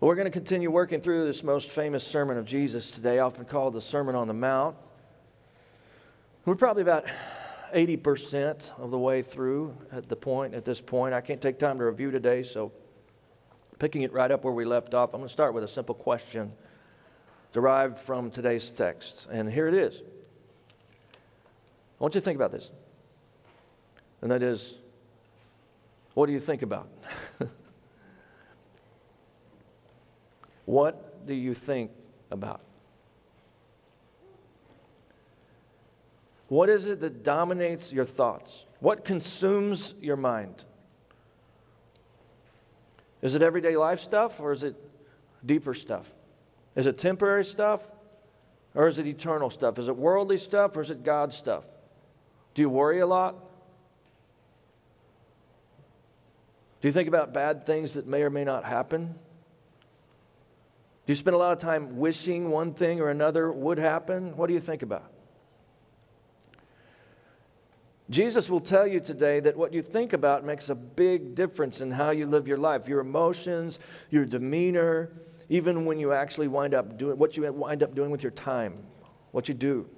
Well, we're going to continue working through this most famous sermon of Jesus today, often called the Sermon on the Mount. We're probably about 80% of the way through at the point at this point. I can't take time to review today, so picking it right up where we left off, I'm going to start with a simple question derived from today's text. And here it is. I want you to think about this. And that is, what do you think about? what do you think about? What is it that dominates your thoughts? What consumes your mind? Is it everyday life stuff or is it deeper stuff? Is it temporary stuff or is it eternal stuff? Is it worldly stuff or is it God stuff? Do you worry a lot? Do you think about bad things that may or may not happen? Do you spend a lot of time wishing one thing or another would happen? What do you think about? Jesus will tell you today that what you think about makes a big difference in how you live your life. Your emotions, your demeanor, even when you actually wind up doing what you wind up doing with your time, what you do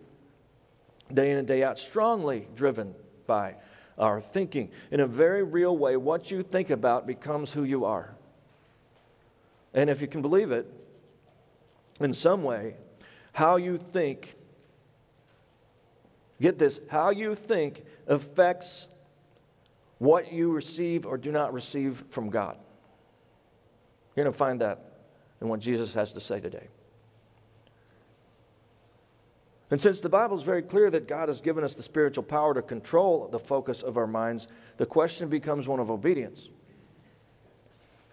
day in and day out, strongly driven by our thinking. In a very real way, what you think about becomes who you are. And if you can believe it, in some way, how you think, get this, how you think affects what you receive or do not receive from God. You're going to find that in what Jesus has to say today. And since the Bible is very clear that God has given us the spiritual power to control the focus of our minds, the question becomes one of obedience.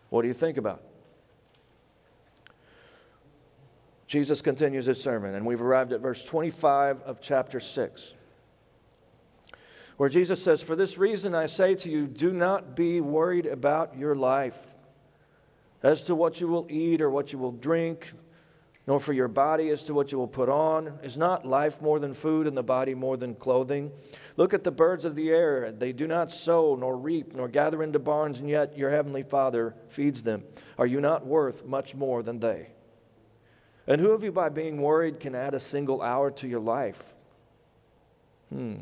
What do you think about? Jesus continues his sermon, and we've arrived at verse 25 of chapter 6 where Jesus says, For this reason I say to you, do not be worried about your life as to what you will eat or what you will drink, nor for your body as to what you will put on. Is not life more than food and the body more than clothing? Look at the birds of the air. They do not sow, nor reap, nor gather into barns, and yet your heavenly Father feeds them. Are you not worth much more than they? And who of you, by being worried, can add a single hour to your life? Hmm.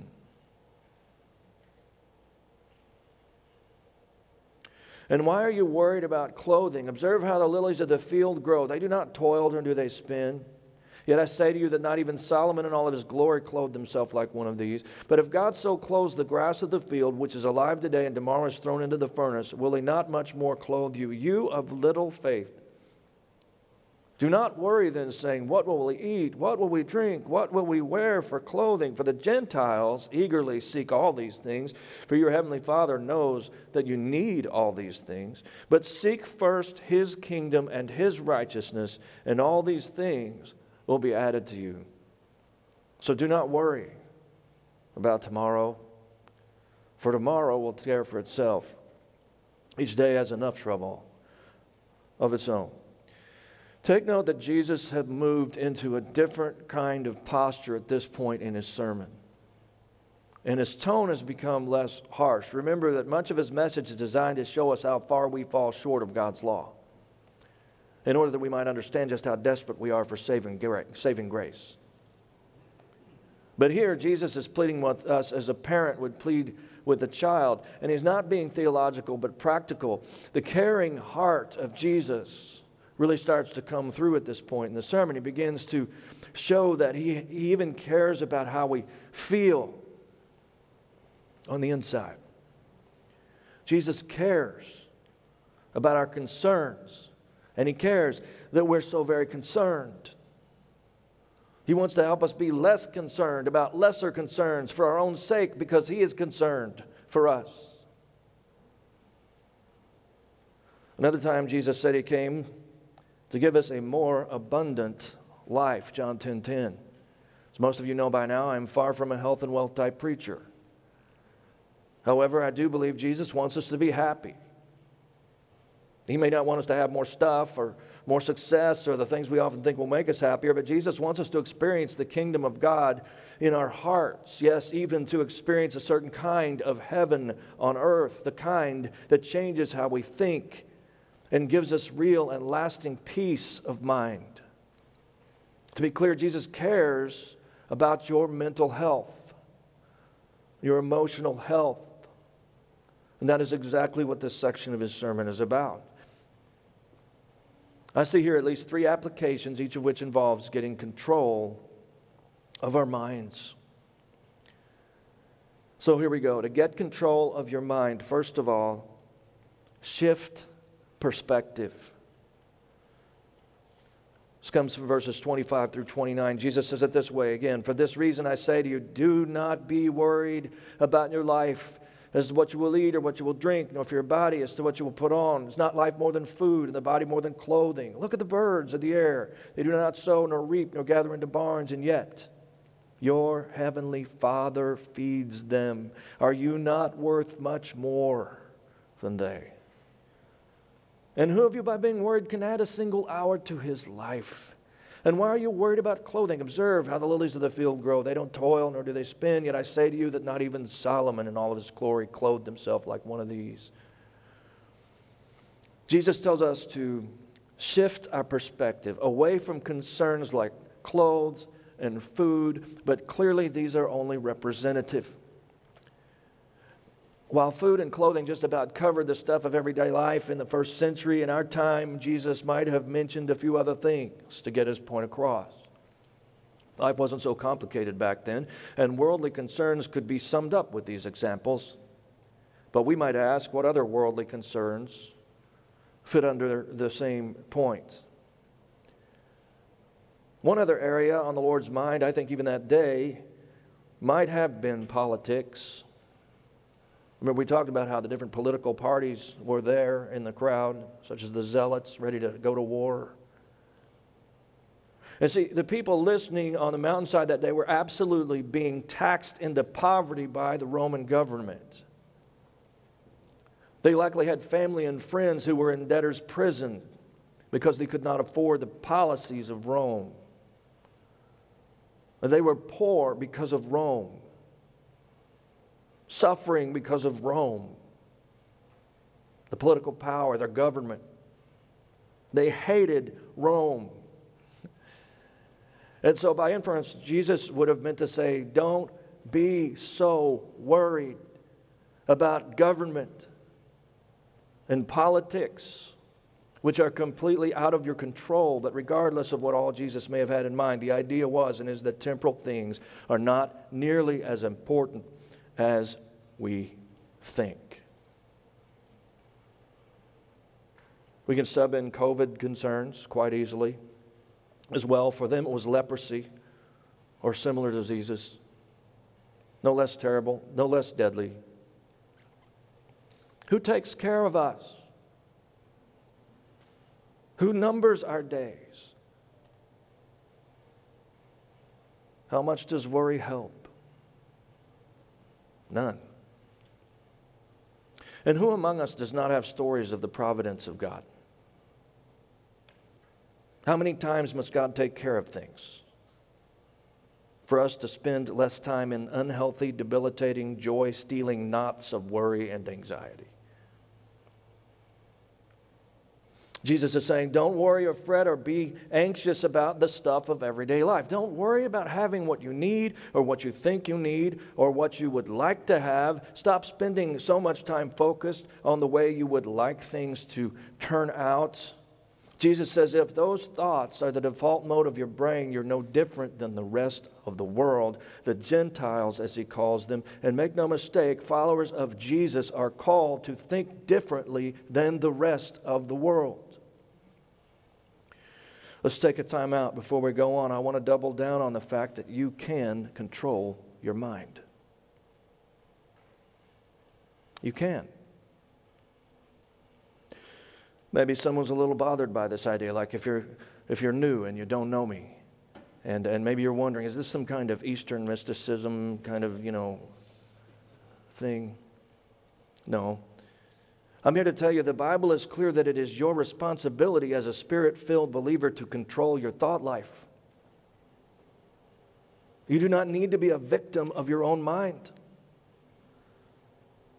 And why are you worried about clothing? Observe how the lilies of the field grow. They do not toil, nor do they spin. Yet I say to you that not even Solomon in all of his glory clothed himself like one of these. But if God so clothes the grass of the field, which is alive today and tomorrow is thrown into the furnace, will he not much more clothe you, you of little faith? Do not worry then, saying, What will we eat? What will we drink? What will we wear for clothing? For the Gentiles eagerly seek all these things, for your heavenly Father knows that you need all these things. But seek first his kingdom and his righteousness, and all these things will be added to you. So do not worry about tomorrow, for tomorrow will care for itself. Each day has enough trouble of its own. Take note that Jesus had moved into a different kind of posture at this point in his sermon. And his tone has become less harsh. Remember that much of his message is designed to show us how far we fall short of God's law, in order that we might understand just how desperate we are for saving, saving grace. But here, Jesus is pleading with us as a parent would plead with a child. And he's not being theological, but practical. The caring heart of Jesus really starts to come through at this point in the sermon. He begins to show that he, he even cares about how we feel on the inside. Jesus cares about our concerns, and he cares that we're so very concerned. He wants to help us be less concerned about lesser concerns for our own sake because he is concerned for us. Another time, Jesus said he came to give us a more abundant life. John 10 10. As most of you know by now, I'm far from a health and wealth type preacher. However, I do believe Jesus wants us to be happy. He may not want us to have more stuff or more success or the things we often think will make us happier, but Jesus wants us to experience the kingdom of God in our hearts. Yes, even to experience a certain kind of heaven on earth, the kind that changes how we think and gives us real and lasting peace of mind. To be clear, Jesus cares about your mental health, your emotional health. And that is exactly what this section of his sermon is about. I see here at least three applications, each of which involves getting control of our minds. So here we go. To get control of your mind, first of all, shift perspective. This comes from verses 25 through 29. Jesus says it this way again For this reason I say to you, do not be worried about your life as to what you will eat or what you will drink, nor for your body as to what you will put on. Is not life more than food, and the body more than clothing? Look at the birds of the air. They do not sow, nor reap, nor gather into barns, and yet your heavenly Father feeds them. Are you not worth much more than they? And who of you, by being worried, can add a single hour to his life? And why are you worried about clothing? Observe how the lilies of the field grow. They don't toil, nor do they spin. Yet I say to you that not even Solomon in all of his glory clothed himself like one of these. Jesus tells us to shift our perspective away from concerns like clothes and food, but clearly these are only representative. While food and clothing just about covered the stuff of everyday life in the first century, in our time, Jesus might have mentioned a few other things to get his point across. Life wasn't so complicated back then, and worldly concerns could be summed up with these examples. But we might ask what other worldly concerns fit under the same point. One other area on the Lord's mind, I think even that day, might have been politics. Remember, we talked about how the different political parties were there in the crowd, such as the zealots ready to go to war. And see, the people listening on the mountainside that day were absolutely being taxed into poverty by the Roman government. They likely had family and friends who were in debtor's prison because they could not afford the policies of Rome. They were poor because of Rome, suffering because of Rome, the political power, their government. They hated Rome. And so, by inference, Jesus would have meant to say, Don't be so worried about government and politics which are completely out of your control. But regardless of what all Jesus may have had in mind, the idea was and is that temporal things are not nearly as important as we think. We can sub in COVID concerns quite easily as well. For them, it was leprosy or similar diseases. No less terrible, no less deadly. Who takes care of us? who numbers our days. How much does worry help? None. And who among us does not have stories of the providence of God? How many times must God take care of things? For us to spend less time in unhealthy, debilitating, joy stealing knots of worry and anxiety. Jesus is saying, don't worry or fret or be anxious about the stuff of everyday life. Don't worry about having what you need or what you think you need or what you would like to have. Stop spending so much time focused on the way you would like things to turn out. Jesus says, if those thoughts are the default mode of your brain, you're no different than the rest of the world, the Gentiles, as he calls them. And make no mistake, followers of Jesus are called to think differently than the rest of the world. Let's take a time out before we go on. I want to double down on the fact that you can control your mind. You can. Maybe someone's a little bothered by this idea, like if you're, if you're new and you don't know me, and, and maybe you're wondering, is this some kind of Eastern mysticism kind of, you know, thing? No. I'm here to tell you the Bible is clear that it is your responsibility as a spirit filled believer to control your thought life. You do not need to be a victim of your own mind.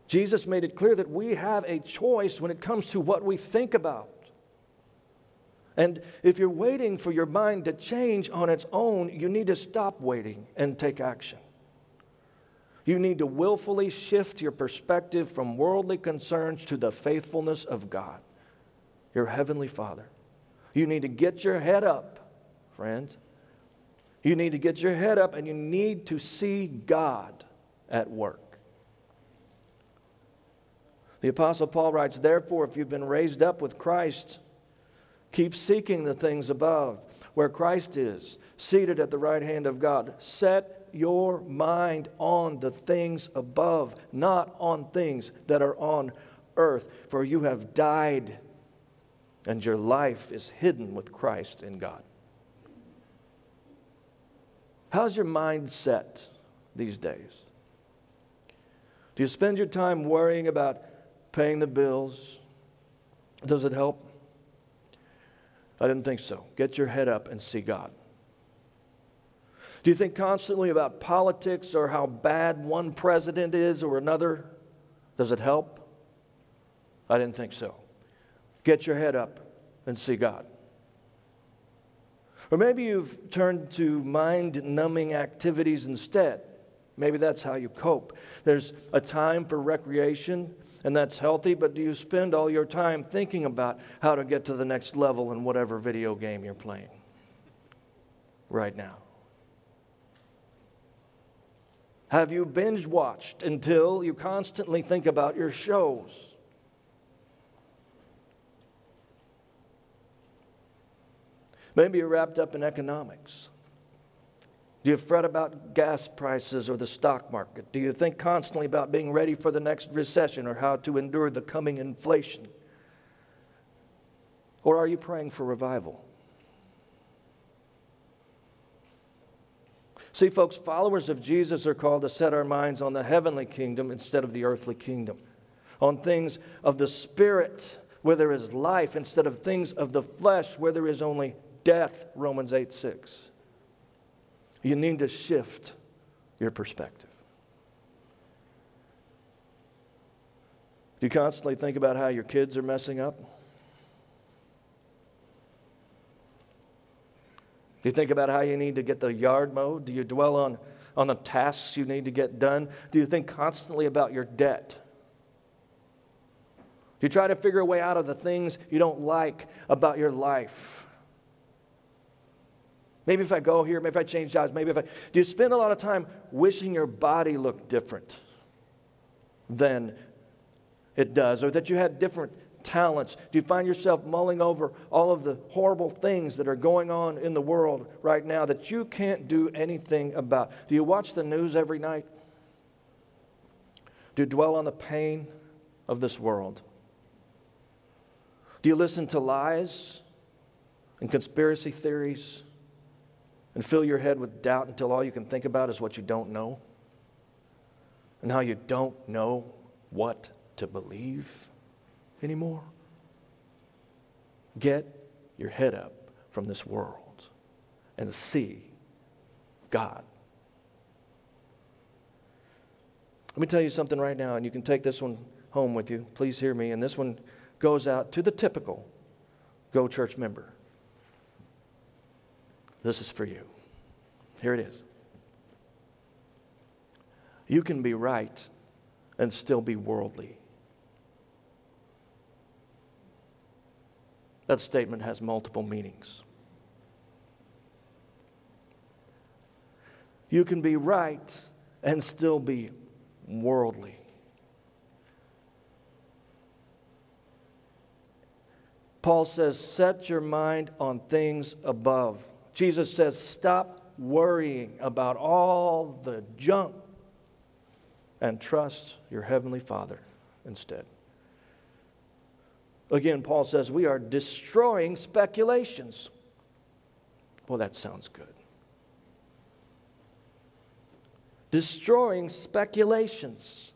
Jesus made it clear that we have a choice when it comes to what we think about. And if you're waiting for your mind to change on its own, you need to stop waiting and take action. You need to willfully shift your perspective from worldly concerns to the faithfulness of God, your Heavenly Father. You need to get your head up, friends. You need to get your head up and you need to see God at work. The Apostle Paul writes, Therefore, if you've been raised up with Christ, Keep seeking the things above, where Christ is, seated at the right hand of God. Set your mind on the things above, not on things that are on earth, for you have died, and your life is hidden with Christ in God. How's your mind set these days? Do you spend your time worrying about paying the bills? Does it help? I didn't think so. Get your head up and see God. Do you think constantly about politics or how bad one president is or another? Does it help? I didn't think so. Get your head up and see God. Or maybe you've turned to mind numbing activities instead. Maybe that's how you cope. There's a time for recreation, and that's healthy, but do you spend all your time thinking about how to get to the next level in whatever video game you're playing right now? Have you binge watched until you constantly think about your shows? Maybe you're wrapped up in economics. Do you fret about gas prices or the stock market? Do you think constantly about being ready for the next recession or how to endure the coming inflation? Or are you praying for revival? See, folks, followers of Jesus are called to set our minds on the heavenly kingdom instead of the earthly kingdom, on things of the Spirit where there is life instead of things of the flesh where there is only death, Romans 8 6. You need to shift your perspective. Do you constantly think about how your kids are messing up? Do you think about how you need to get the yard mowed? Do you dwell on, on the tasks you need to get done? Do you think constantly about your debt? Do you try to figure a way out of the things you don't like about your life? Maybe if I go here, maybe if I change jobs, maybe if I. Do you spend a lot of time wishing your body looked different than it does, or that you had different talents? Do you find yourself mulling over all of the horrible things that are going on in the world right now that you can't do anything about? Do you watch the news every night? Do you dwell on the pain of this world? Do you listen to lies and conspiracy theories? and fill your head with doubt until all you can think about is what you don't know and how you don't know what to believe anymore. Get your head up from this world and see God. Let me tell you something right now, and you can take this one home with you. Please hear me. And this one goes out to the typical Go Church member. This is for you. Here it is. You can be right and still be worldly. That statement has multiple meanings. You can be right and still be worldly. Paul says, Set your mind on things above. Jesus says, Stop worrying about all the junk and trust your Heavenly Father instead. Again, Paul says, We are destroying speculations. Well, that sounds good. Destroying speculations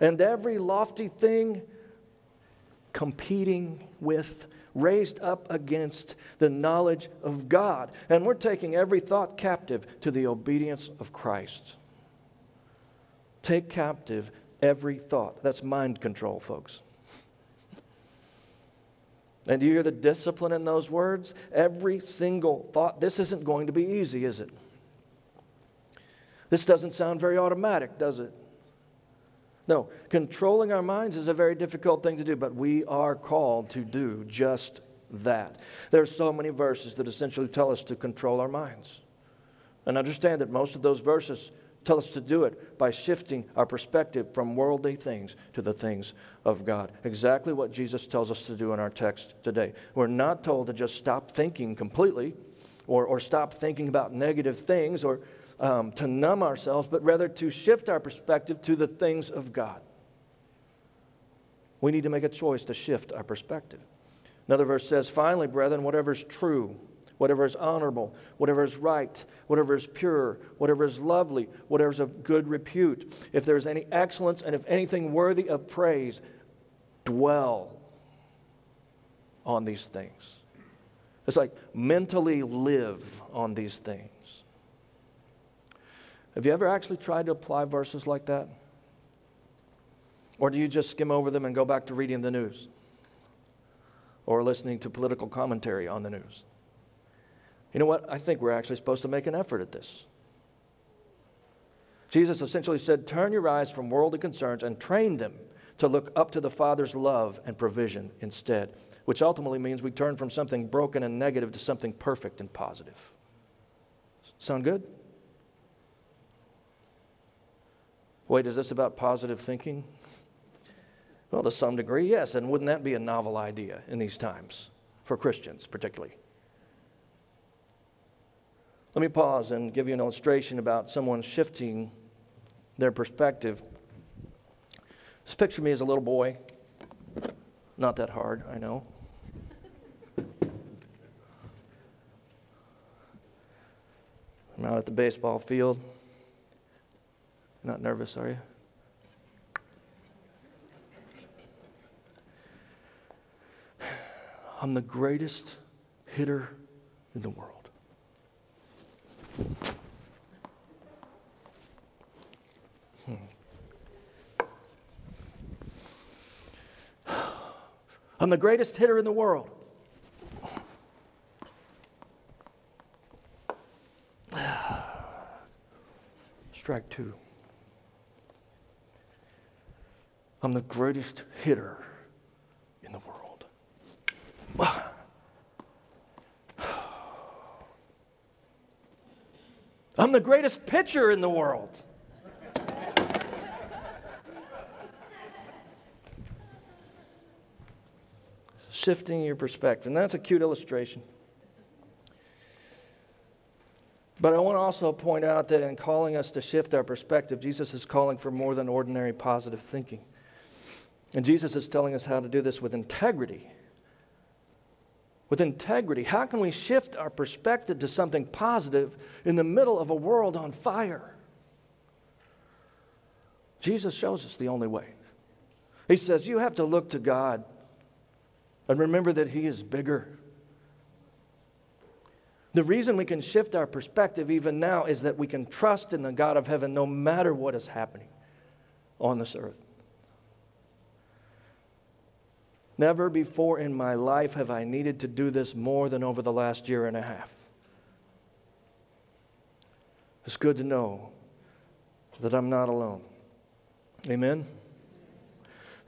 and every lofty thing competing with raised up against the knowledge of God. And we're taking every thought captive to the obedience of Christ. Take captive every thought. That's mind control, folks. And do you hear the discipline in those words? Every single thought. This isn't going to be easy, is it? This doesn't sound very automatic, does it? No, controlling our minds is a very difficult thing to do, but we are called to do just that. There are so many verses that essentially tell us to control our minds. And understand that most of those verses tell us to do it by shifting our perspective from worldly things to the things of God. Exactly what Jesus tells us to do in our text today. We're not told to just stop thinking completely or, or stop thinking about negative things or um, to numb ourselves, but rather to shift our perspective to the things of God. We need to make a choice to shift our perspective. Another verse says, Finally, brethren, whatever is true, whatever is honorable, whatever is right, whatever is pure, whatever is lovely, whatever is of good repute, if there is any excellence and if anything worthy of praise, dwell on these things. It's like mentally live on these things. Have you ever actually tried to apply verses like that? Or do you just skim over them and go back to reading the news? Or listening to political commentary on the news? You know what? I think we're actually supposed to make an effort at this. Jesus essentially said, Turn your eyes from worldly concerns and train them to look up to the Father's love and provision instead, which ultimately means we turn from something broken and negative to something perfect and positive. Sound good? Wait, is this about positive thinking? Well, to some degree, yes. And wouldn't that be a novel idea in these times, for Christians particularly? Let me pause and give you an illustration about someone shifting their perspective. Just picture me as a little boy. Not that hard, I know. I'm out at the baseball field. Not nervous, are you? I'm the greatest hitter in the world. I'm the greatest hitter in the world. Strike two. I'm the greatest hitter in the world. I'm the greatest pitcher in the world. Shifting your perspective. And that's a cute illustration. But I want to also point out that in calling us to shift our perspective, Jesus is calling for more than ordinary positive thinking. And Jesus is telling us how to do this with integrity with integrity? How can we shift our perspective to something positive in the middle of a world on fire? Jesus shows us the only way. He says, You have to look to God and remember that He is bigger. The reason we can shift our perspective even now is that we can trust in the God of heaven no matter what is happening on this earth. Never before in my life have I needed to do this more than over the last year and a half. It's good to know that I'm not alone. Amen?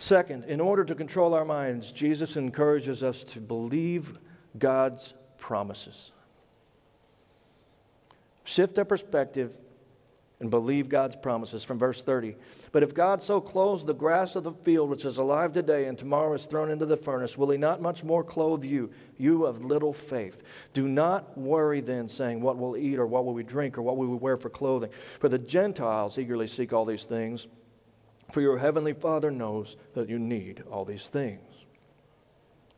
Second, in order to control our minds, Jesus encourages us to believe God's promises. Shift our perspective and believe God's promises from verse 30. But if God so clothes the grass of the field, which is alive today and tomorrow is thrown into the furnace, will he not much more clothe you, you of little faith? Do not worry then, saying, What will we eat, or what will we drink, or what will we wear for clothing? For the Gentiles eagerly seek all these things, for your heavenly Father knows that you need all these things.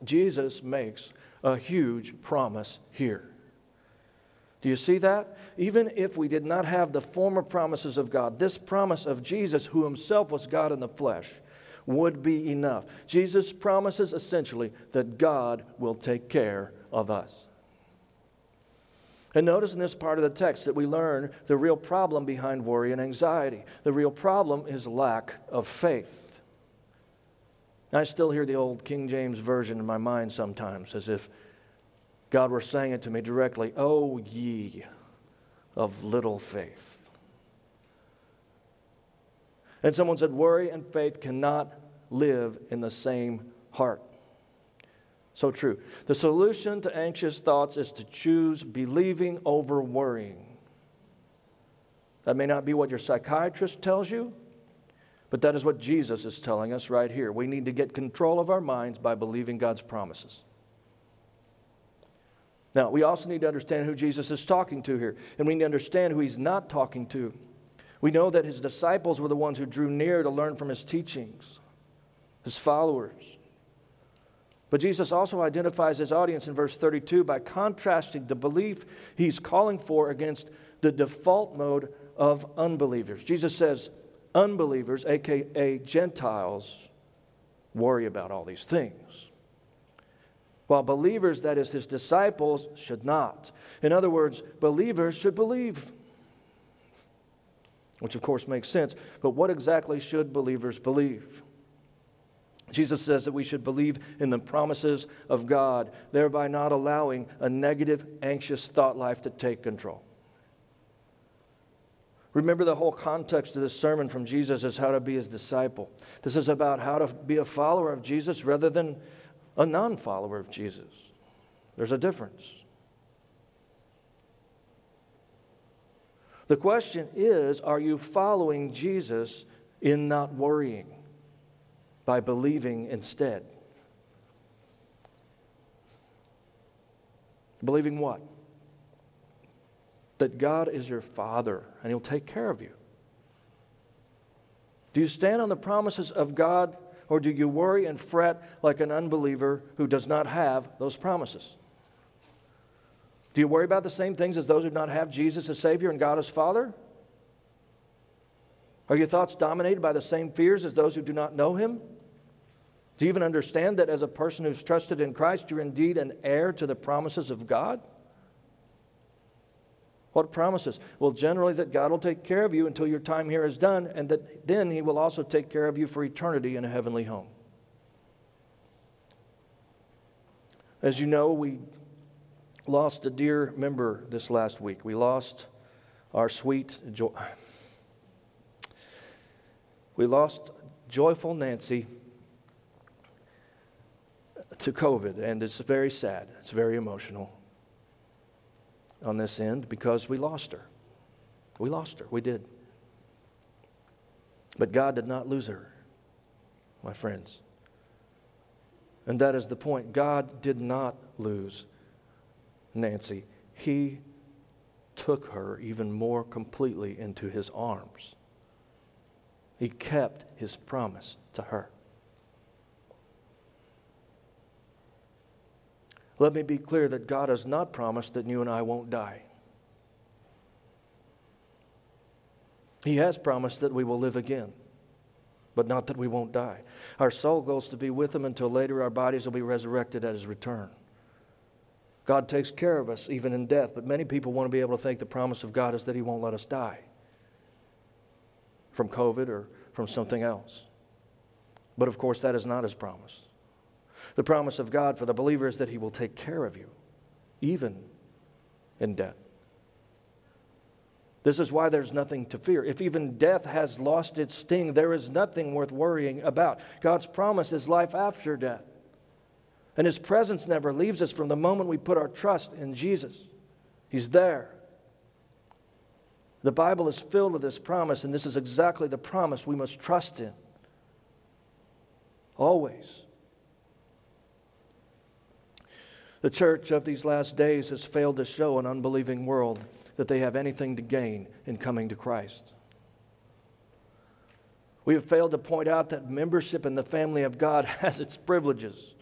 Jesus makes a huge promise here. Do you see that? Even if we did not have the former promises of God, this promise of Jesus, who himself was God in the flesh, would be enough. Jesus promises essentially that God will take care of us. And notice in this part of the text that we learn the real problem behind worry and anxiety. The real problem is lack of faith. I still hear the old King James Version in my mind sometimes as if God were saying it to me directly Oh, ye of little faith. And someone said, Worry and faith cannot live in the same heart. So true. The solution to anxious thoughts is to choose believing over worrying. That may not be what your psychiatrist tells you, but that is what Jesus is telling us right here. We need to get control of our minds by believing God's promises. Now, we also need to understand who Jesus is talking to here, and we need to understand who he's not talking to. We know that his disciples were the ones who drew near to learn from his teachings, his followers. But Jesus also identifies his audience in verse 32 by contrasting the belief he's calling for against the default mode of unbelievers. Jesus says, unbelievers, aka Gentiles, worry about all these things. While believers, that is, his disciples, should not. In other words, believers should believe. Which, of course, makes sense. But what exactly should believers believe? Jesus says that we should believe in the promises of God, thereby not allowing a negative, anxious thought life to take control. Remember, the whole context of this sermon from Jesus is how to be his disciple. This is about how to be a follower of Jesus rather than a non follower of Jesus. There's a difference. The question is are you following Jesus in not worrying by believing instead? Believing what? That God is your Father and He'll take care of you. Do you stand on the promises of God or do you worry and fret like an unbeliever who does not have those promises? Do you worry about the same things as those who do not have Jesus as Savior and God as Father? Are your thoughts dominated by the same fears as those who do not know Him? Do you even understand that as a person who's trusted in Christ, you're indeed an heir to the promises of God? What promises? Well, generally, that God will take care of you until your time here is done, and that then He will also take care of you for eternity in a heavenly home. As you know, we lost a dear member this last week. We lost our sweet, jo- we lost joyful Nancy to COVID, and it's very sad. It's very emotional on this end because we lost her. We lost her. We did. But God did not lose her, my friends. And that is the point. God did not lose Nancy. He took her even more completely into his arms. He kept his promise to her. Let me be clear that God has not promised that you and I won't die. He has promised that we will live again, but not that we won't die. Our soul goes to be with Him until later our bodies will be resurrected at His return. God takes care of us even in death, but many people want to be able to think the promise of God is that He won't let us die from COVID or from something else. But of course, that is not His promise. The promise of God for the believer is that He will take care of you, even in death. This is why there's nothing to fear. If even death has lost its sting, there is nothing worth worrying about. God's promise is life after death. And His presence never leaves us from the moment we put our trust in Jesus. He's there. The Bible is filled with this promise, and this is exactly the promise we must trust in. Always. The church of these last days has failed to show an unbelieving world that they have anything to gain in coming to Christ. We have failed to point out that membership in the family of God has its privileges.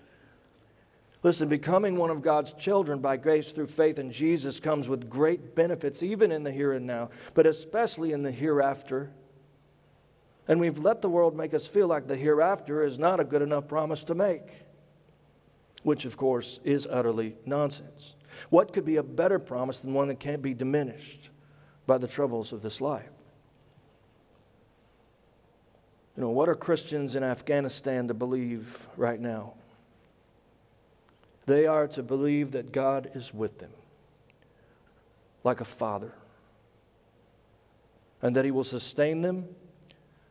Listen, becoming one of God's children by grace through faith in Jesus comes with great benefits, even in the here and now, but especially in the hereafter. And we've let the world make us feel like the hereafter is not a good enough promise to make which of course is utterly nonsense. What could be a better promise than one that can't be diminished by the troubles of this life? You know, what are Christians in Afghanistan to believe right now? They are to believe that God is with them, like a father, and that He will sustain them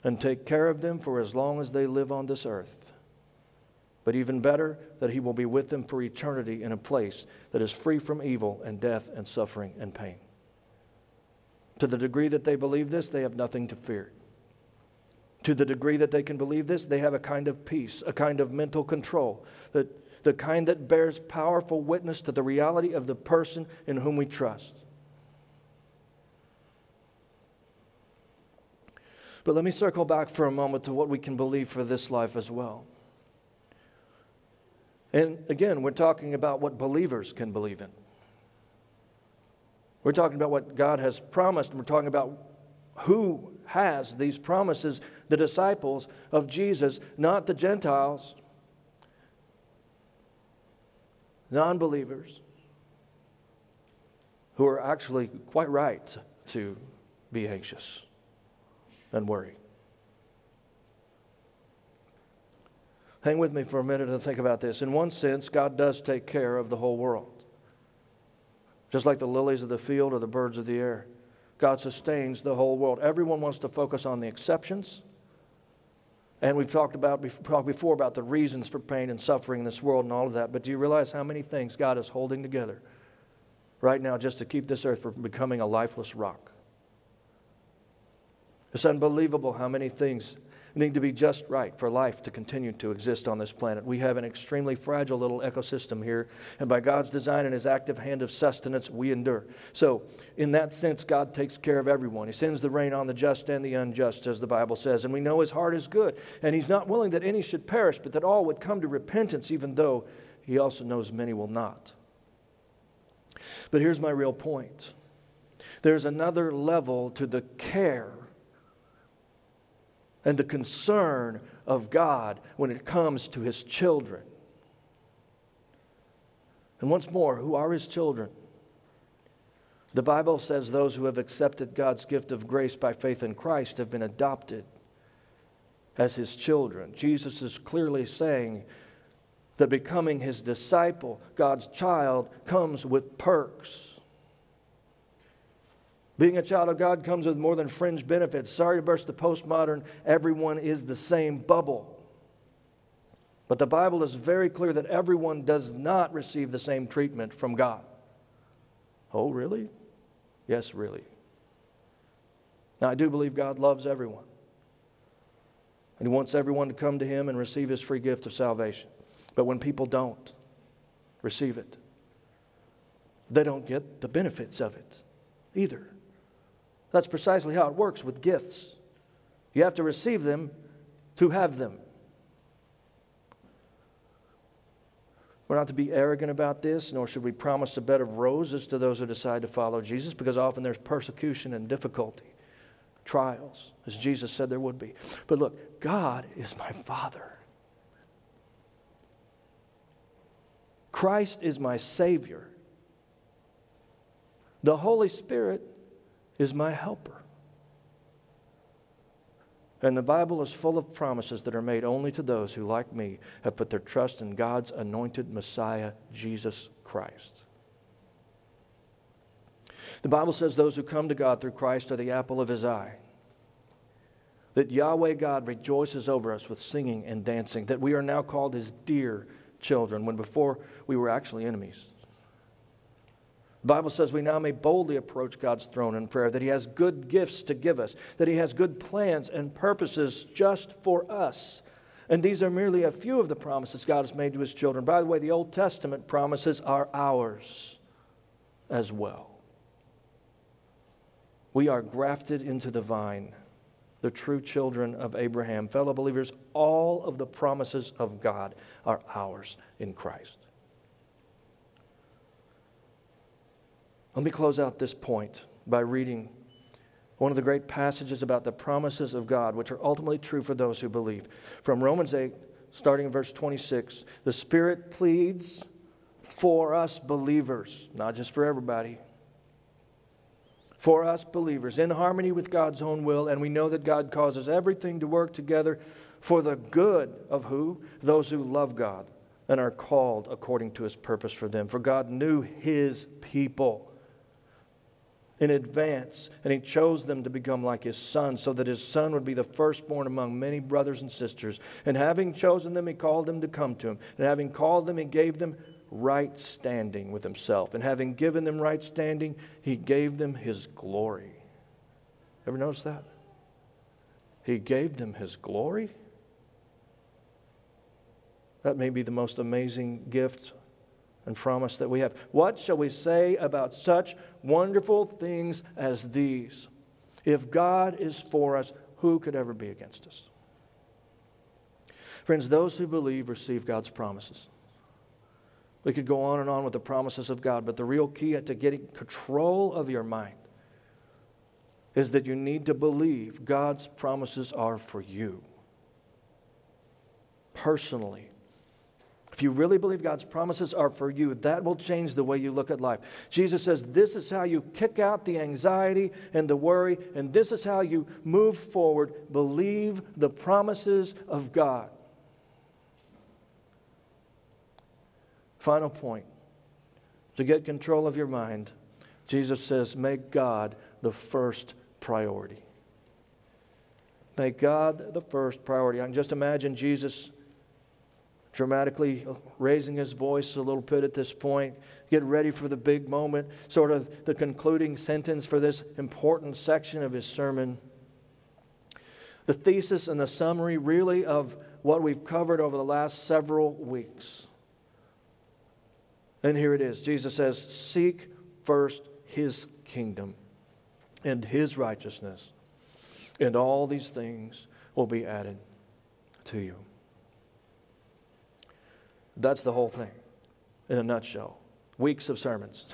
and take care of them for as long as they live on this earth. But even better, that He will be with them for eternity in a place that is free from evil and death and suffering and pain. To the degree that they believe this, they have nothing to fear. To the degree that they can believe this, they have a kind of peace, a kind of mental control, that, the kind that bears powerful witness to the reality of the person in whom we trust. But let me circle back for a moment to what we can believe for this life as well. And again, we're talking about what believers can believe in. We're talking about what God has promised, and we're talking about who has these promises the disciples of Jesus, not the Gentiles, non believers, who are actually quite right to be anxious and worry. Hang with me for a minute and think about this. In one sense, God does take care of the whole world just like the lilies of the field or the birds of the air. God sustains the whole world. Everyone wants to focus on the exceptions. And we've talked about talked before about the reasons for pain and suffering in this world and all of that. But do you realize how many things God is holding together right now just to keep this earth from becoming a lifeless rock? It's unbelievable how many things need to be just right for life to continue to exist on this planet. We have an extremely fragile little ecosystem here, and by God's design and His active hand of sustenance, we endure. So, in that sense, God takes care of everyone. He sends the rain on the just and the unjust, as the Bible says, and we know His heart is good, and He's not willing that any should perish, but that all would come to repentance, even though He also knows many will not. But here's my real point there's another level to the care and the concern of God when it comes to his children. And once more, who are his children? The Bible says those who have accepted God's gift of grace by faith in Christ have been adopted as his children. Jesus is clearly saying that becoming his disciple, God's child, comes with perks. Being a child of God comes with more than fringe benefits. Sorry to burst the postmodern, everyone is the same bubble. But the Bible is very clear that everyone does not receive the same treatment from God. Oh, really? Yes, really. Now, I do believe God loves everyone. And He wants everyone to come to Him and receive His free gift of salvation. But when people don't receive it, they don't get the benefits of it either. That's precisely how it works with gifts. You have to receive them to have them. We're not to be arrogant about this, nor should we promise a bed of roses to those who decide to follow Jesus, because often there's persecution and difficulty, trials, as Jesus said there would be. But look, God is my Father. Christ is my Savior. The Holy Spirit is my helper. And the Bible is full of promises that are made only to those who, like me, have put their trust in God's anointed Messiah, Jesus Christ. The Bible says those who come to God through Christ are the apple of his eye. That Yahweh God rejoices over us with singing and dancing. That we are now called his dear children when before we were actually enemies. The Bible says we now may boldly approach God's throne in prayer, that He has good gifts to give us, that He has good plans and purposes just for us. And these are merely a few of the promises God has made to His children. By the way, the Old Testament promises are ours as well. We are grafted into the vine, the true children of Abraham. Fellow believers, all of the promises of God are ours in Christ. Let me close out this point by reading one of the great passages about the promises of God, which are ultimately true for those who believe. From Romans 8, starting in verse 26, the Spirit pleads for us believers, not just for everybody. for us believers in harmony with God's own will, and we know that God causes everything to work together for the good of who? Those who love God and are called according to his purpose for them. For God knew his people in advance, and he chose them to become like his son, so that his son would be the firstborn among many brothers and sisters. And having chosen them, he called them to come to him. And having called them, he gave them right standing with himself. And having given them right standing, he gave them his glory. Ever notice that? He gave them his glory. That may be the most amazing gift and promise that we have. What shall we say about such wonderful things as these? If God is for us, who could ever be against us? Friends, those who believe receive God's promises. We could go on and on with the promises of God, but the real key to getting control of your mind is that you need to believe God's promises are for you personally if you really believe God's promises are for you, that will change the way you look at life. Jesus says this is how you kick out the anxiety and the worry, and this is how you move forward. Believe the promises of God. Final point to get control of your mind, Jesus says, make God the first priority. Make God the first priority. I can just imagine Jesus dramatically raising his voice a little bit at this point, get ready for the big moment, sort of the concluding sentence for this important section of his sermon. The thesis and the summary, really, of what we've covered over the last several weeks. And here it is Jesus says, Seek first his kingdom and his righteousness, and all these things will be added to you. That's the whole thing in a nutshell. Weeks of sermons.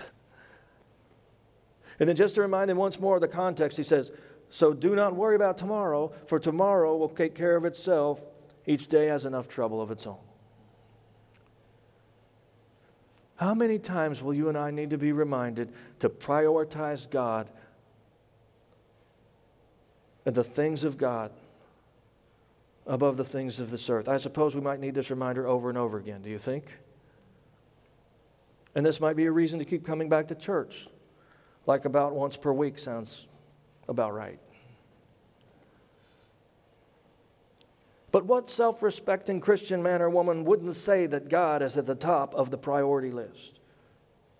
and then just to remind them once more of the context, he says, So do not worry about tomorrow, for tomorrow will take care of itself. Each day has enough trouble of its own. How many times will you and I need to be reminded to prioritize God and the things of God above the things of this earth. I suppose we might need this reminder over and over again, do you think? And this might be a reason to keep coming back to church. Like about once per week sounds about right. But what self respecting Christian man or woman wouldn't say that God is at the top of the priority list?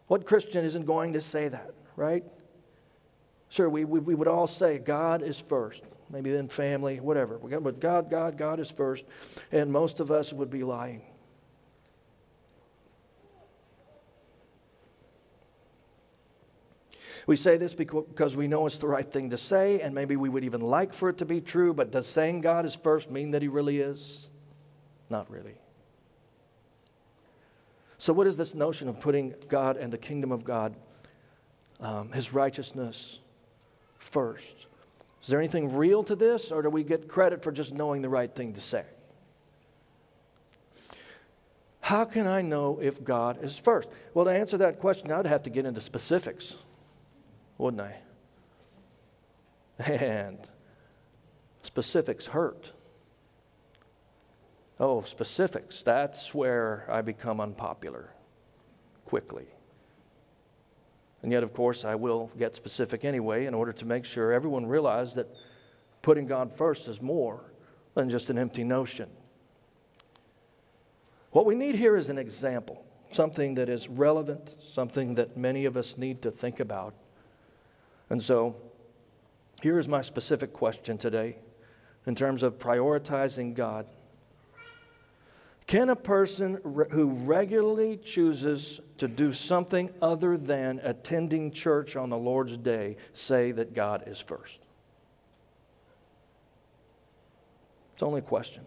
What Christian isn't going to say that, right? Sure, we, we, we would all say God is first maybe then family, whatever. But God, God, God is first. And most of us would be lying. We say this because we know it's the right thing to say, and maybe we would even like for it to be true, but does saying God is first mean that He really is? Not really. So, what is this notion of putting God and the kingdom of God, um, His righteousness, first? Is there anything real to this, or do we get credit for just knowing the right thing to say? How can I know if God is first? Well, to answer that question, I'd have to get into specifics, wouldn't I? And specifics hurt. Oh, specifics, that's where I become unpopular quickly. And yet, of course, I will get specific anyway in order to make sure everyone realizes that putting God first is more than just an empty notion. What we need here is an example, something that is relevant, something that many of us need to think about. And so, here is my specific question today in terms of prioritizing God. Can a person who regularly chooses to do something other than attending church on the Lord's day say that God is first? It's only a question.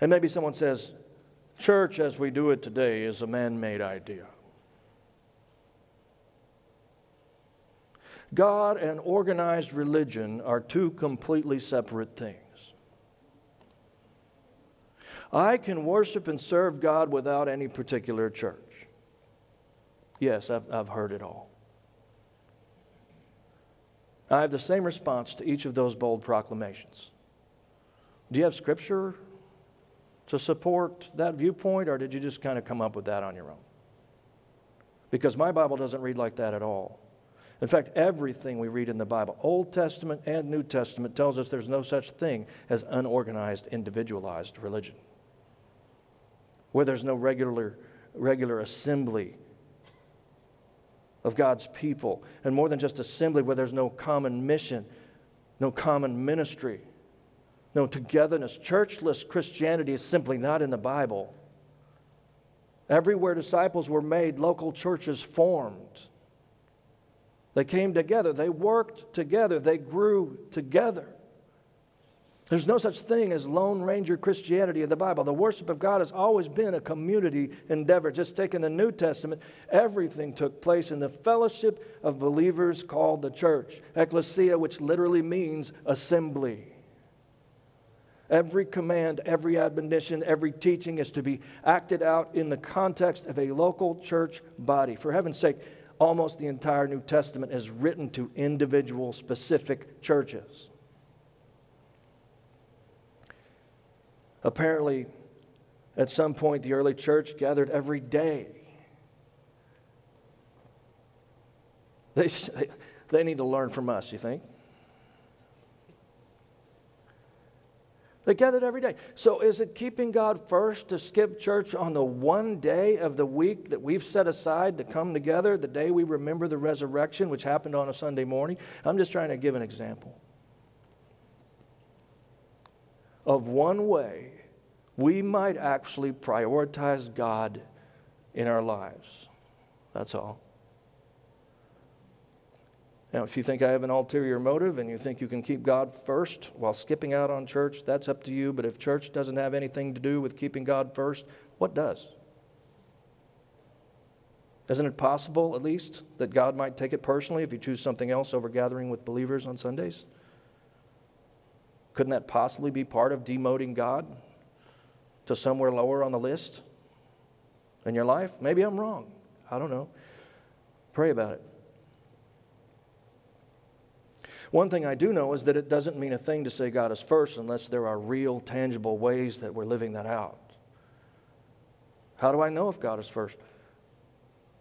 And maybe someone says, Church as we do it today is a man made idea. God and organized religion are two completely separate things. I can worship and serve God without any particular church. Yes, I've, I've heard it all. I have the same response to each of those bold proclamations. Do you have scripture to support that viewpoint, or did you just kind of come up with that on your own? Because my Bible doesn't read like that at all. In fact, everything we read in the Bible, Old Testament and New Testament, tells us there's no such thing as unorganized, individualized religion, where there's no regular, regular assembly of God's people, and more than just assembly, where there's no common mission, no common ministry, no togetherness. Churchless Christianity is simply not in the Bible. Everywhere disciples were made, local churches formed. They came together, they worked together, they grew together. There's no such thing as Lone Ranger Christianity in the Bible. The worship of God has always been a community endeavor. Just take in the New Testament, everything took place in the fellowship of believers called the church. Ecclesia, which literally means assembly. Every command, every admonition, every teaching is to be acted out in the context of a local church body. For heaven's sake, almost the entire New Testament is written to individual specific churches. Apparently, at some point, the early church gathered every day. They, they need to learn from us, you think? They gathered every day. So is it keeping God first to skip church on the one day of the week that we've set aside to come together, the day we remember the resurrection, which happened on a Sunday morning? I'm just trying to give an example of one way we might actually prioritize God in our lives. That's all. Now, if you think I have an ulterior motive and you think you can keep God first while skipping out on church, that's up to you. But if church doesn't have anything to do with keeping God first, what does? Isn't it possible, at least, that God might take it personally if you choose something else over gathering with believers on Sundays? Couldn't that possibly be part of demoting God to somewhere lower on the list in your life? Maybe I'm wrong. I don't know. Pray about it. One thing I do know is that it doesn't mean a thing to say God is first unless there are real, tangible ways that we're living that out. How do I know if God is first?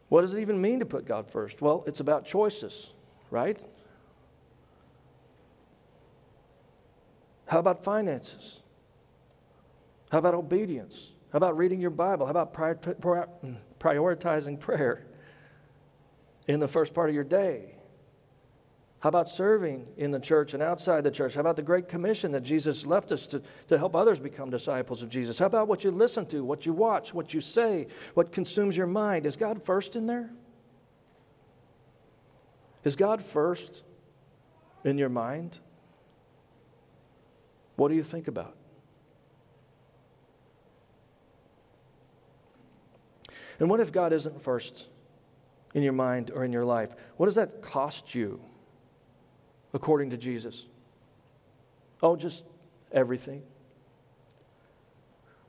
What does it even mean to put God first? Well, it's about choices, right? How about finances? How about obedience? How about reading your Bible? How about prioritizing prayer in the first part of your day? How about serving in the church and outside the church? How about the Great Commission that Jesus left us to, to help others become disciples of Jesus? How about what you listen to, what you watch, what you say, what consumes your mind? Is God first in there? Is God first in your mind? What do you think about? And what if God isn't first in your mind or in your life? What does that cost you? according to Jesus? Oh, just everything.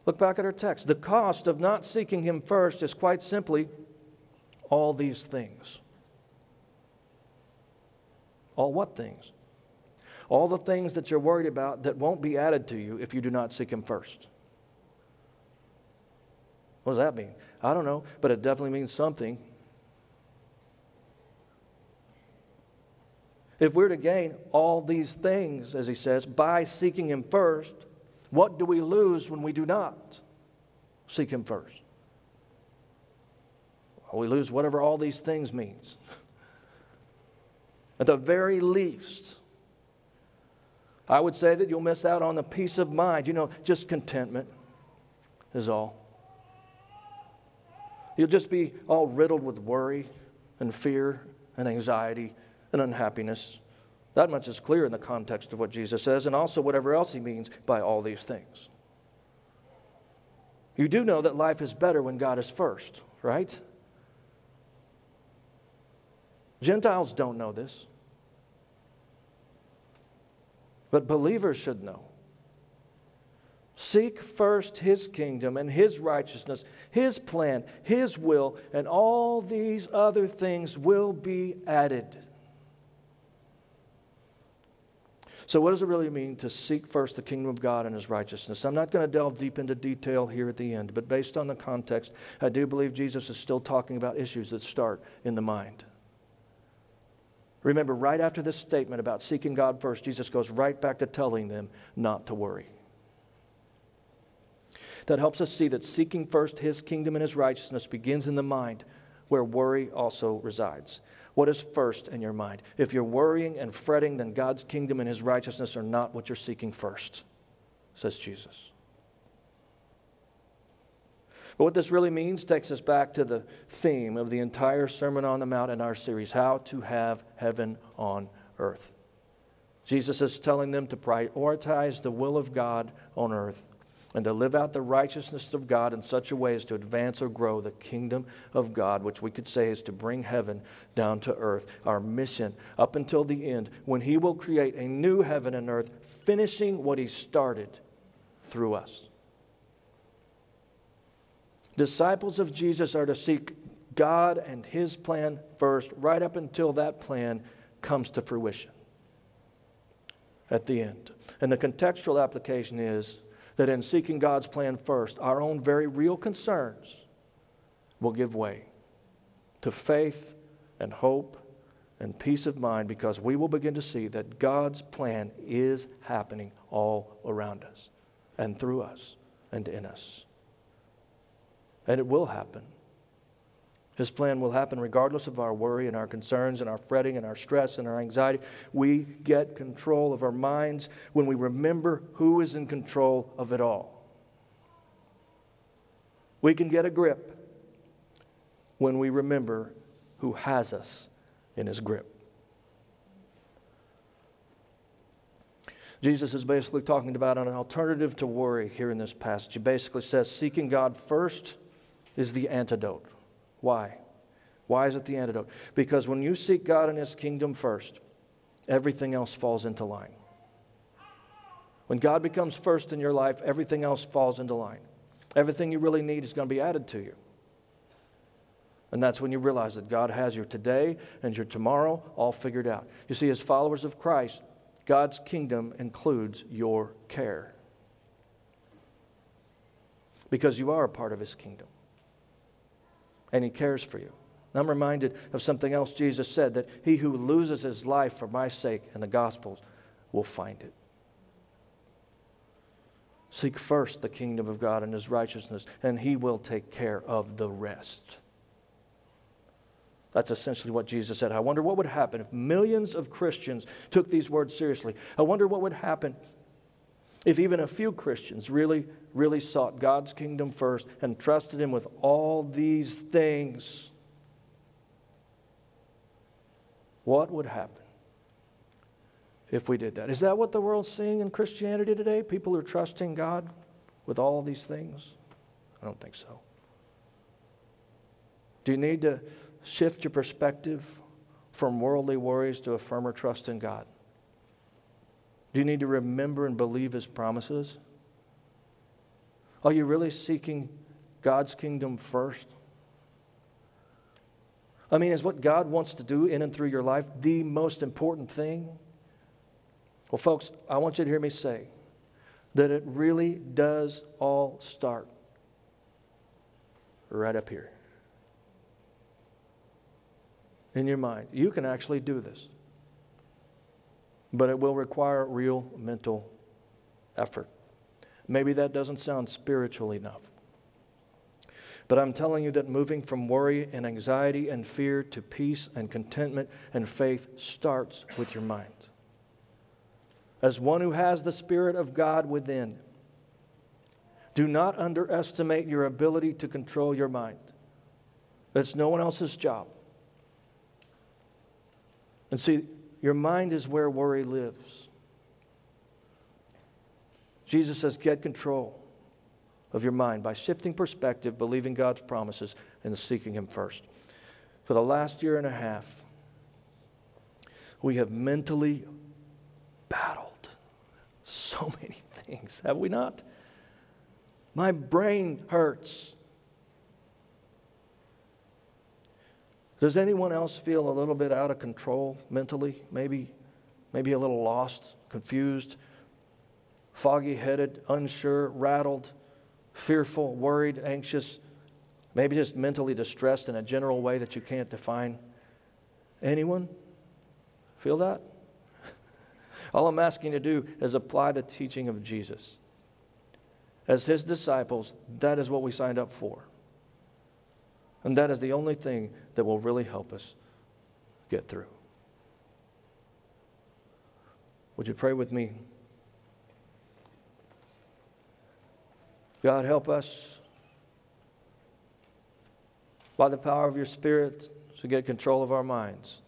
Look back at our text. The cost of not seeking Him first is quite simply all these things. All what things? All the things that you're worried about that won't be added to you if you do not seek Him first. What does that mean? I don't know, but it definitely means something. If we're to gain all these things, as he says, by seeking him first, what do we lose when we do not seek him first? Well, we lose whatever all these things means. At the very least, I would say that you'll miss out on the peace of mind. You know, just contentment is all. You'll just be all riddled with worry and fear and anxiety and unhappiness. That much is clear in the context of what Jesus says, and also whatever else he means by all these things. You do know that life is better when God is first, right? Gentiles don't know this. But believers should know. Seek first his kingdom and his righteousness, his plan, his will, and all these other things will be added. So, what does it really mean to seek first the kingdom of God and his righteousness? I'm not going to delve deep into detail here at the end, but based on the context, I do believe Jesus is still talking about issues that start in the mind. Remember, right after this statement about seeking God first, Jesus goes right back to telling them not to worry. That helps us see that seeking first his kingdom and his righteousness begins in the mind, where worry also resides. What is first in your mind? If you're worrying and fretting, then God's kingdom and his righteousness are not what you're seeking first, says Jesus. But what this really means takes us back to the theme of the entire Sermon on the Mount in our series how to have heaven on earth. Jesus is telling them to prioritize the will of God on earth and to live out the righteousness of God in such a way as to advance or grow the kingdom of God, which we could say is to bring heaven down to earth. Our mission up until the end, when He will create a new heaven and earth, finishing what He started through us. Disciples of Jesus are to seek God and His plan first, right up until that plan comes to fruition at the end. And the contextual application is that in seeking God's plan first, our own very real concerns will give way to faith and hope and peace of mind because we will begin to see that God's plan is happening all around us and through us and in us. And it will happen his plan will happen regardless of our worry and our concerns and our fretting and our stress and our anxiety. We get control of our minds when we remember who is in control of it all. We can get a grip when we remember who has us in his grip. Jesus is basically talking about an alternative to worry here in this passage. He basically says seeking God first is the antidote. Why? Why is it the antidote? Because when you seek God and His kingdom first, everything else falls into line. When God becomes first in your life, everything else falls into line. Everything you really need is going to be added to you. And that's when you realize that God has your today and your tomorrow all figured out. You see, as followers of Christ, God's kingdom includes your care. Because you are a part of His kingdom and He cares for you. I'm reminded of something else Jesus said that he who loses his life for my sake and the gospel's will find it. Seek first the kingdom of God and his righteousness, and he will take care of the rest. That's essentially what Jesus said. I wonder what would happen if millions of Christians took these words seriously. I wonder what would happen if even a few Christians really, really sought God's kingdom first and trusted Him with all these things, what would happen if we did that? Is that what the world's seeing in Christianity today? People are trusting God with all these things? I don't think so. Do you need to shift your perspective from worldly worries to a firmer trust in God? Do you need to remember and believe his promises? Are you really seeking God's kingdom first? I mean, is what God wants to do in and through your life the most important thing? Well, folks, I want you to hear me say that it really does all start right up here in your mind. You can actually do this but it will require real mental effort. Maybe that doesn't sound spiritual enough. But I'm telling you that moving from worry and anxiety and fear to peace and contentment and faith starts with your mind. As one who has the Spirit of God within, do not underestimate your ability to control your mind. That's no one else's job. And see, your mind is where worry lives. Jesus says, get control of your mind by shifting perspective, believing God's promises, and seeking Him first. For the last year and a half, we have mentally battled so many things, have we not? My brain hurts. Does anyone else feel a little bit out of control mentally? Maybe maybe a little lost, confused, foggy headed, unsure, rattled, fearful, worried, anxious, maybe just mentally distressed in a general way that you can't define. Anyone feel that? All I'm asking you to do is apply the teaching of Jesus. As his disciples, that is what we signed up for. And that is the only thing that will really help us get through. Would you pray with me? God, help us by the power of your Spirit to get control of our minds,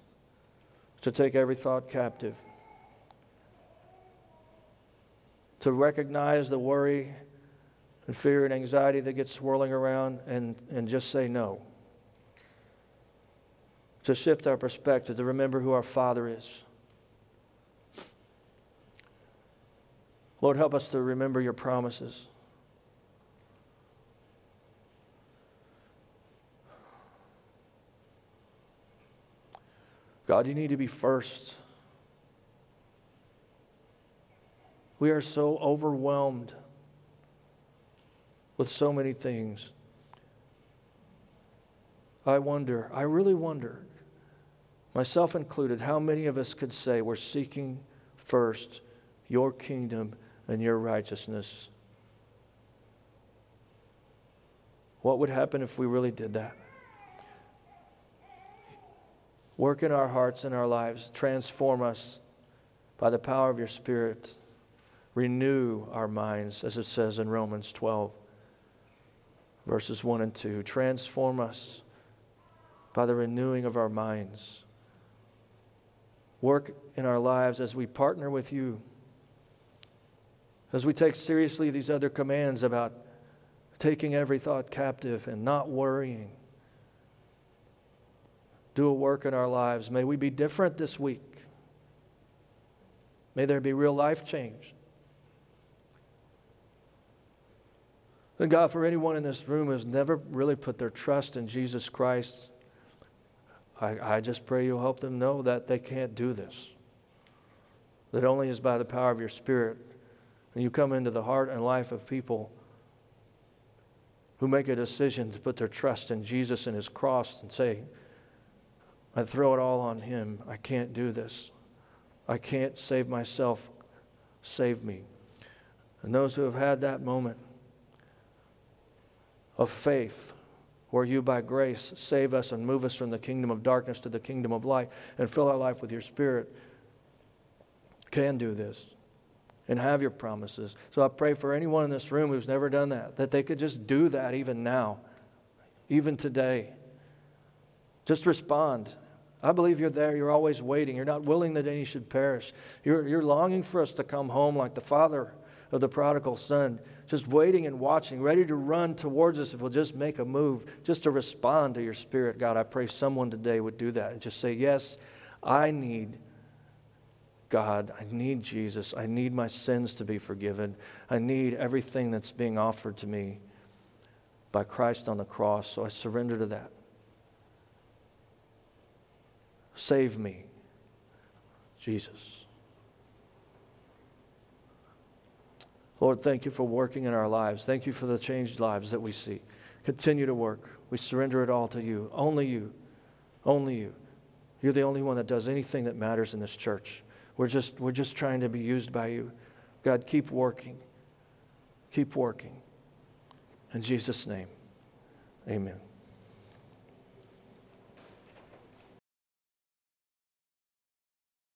to take every thought captive, to recognize the worry and fear and anxiety that gets swirling around and, and just say no. To shift our perspective, to remember who our Father is. Lord, help us to remember your promises. God, you need to be first. We are so overwhelmed with so many things. I wonder, I really wonder, myself included, how many of us could say we're seeking first your kingdom and your righteousness. What would happen if we really did that? Work in our hearts and our lives, transform us by the power of your Spirit, renew our minds, as it says in Romans 12 verses 1 and 2. Transform us by the renewing of our minds. Work in our lives as we partner with you, as we take seriously these other commands about taking every thought captive and not worrying. Do a work in our lives. May we be different this week. May there be real life change. And God, for anyone in this room who's never really put their trust in Jesus Christ, I, I just pray you'll help them know that they can't do this. That only is by the power of your Spirit. And you come into the heart and life of people who make a decision to put their trust in Jesus and his cross and say, I throw it all on him. I can't do this. I can't save myself. Save me. And those who have had that moment, of faith, where you by grace save us and move us from the kingdom of darkness to the kingdom of light and fill our life with your spirit, can do this and have your promises. So I pray for anyone in this room who's never done that, that they could just do that even now, even today. Just respond. I believe you're there. You're always waiting. You're not willing that any should perish. You're, you're longing for us to come home like the Father of the prodigal son, just waiting and watching, ready to run towards us if we'll just make a move, just to respond to your spirit. God, I pray someone today would do that and just say, Yes, I need God. I need Jesus. I need my sins to be forgiven. I need everything that's being offered to me by Christ on the cross. So I surrender to that. Save me, Jesus. Lord, thank you for working in our lives. Thank you for the changed lives that we see. Continue to work. We surrender it all to you. Only you. Only you. You're the only one that does anything that matters in this church. We're just, we're just trying to be used by you. God, keep working. Keep working. In Jesus' name, amen.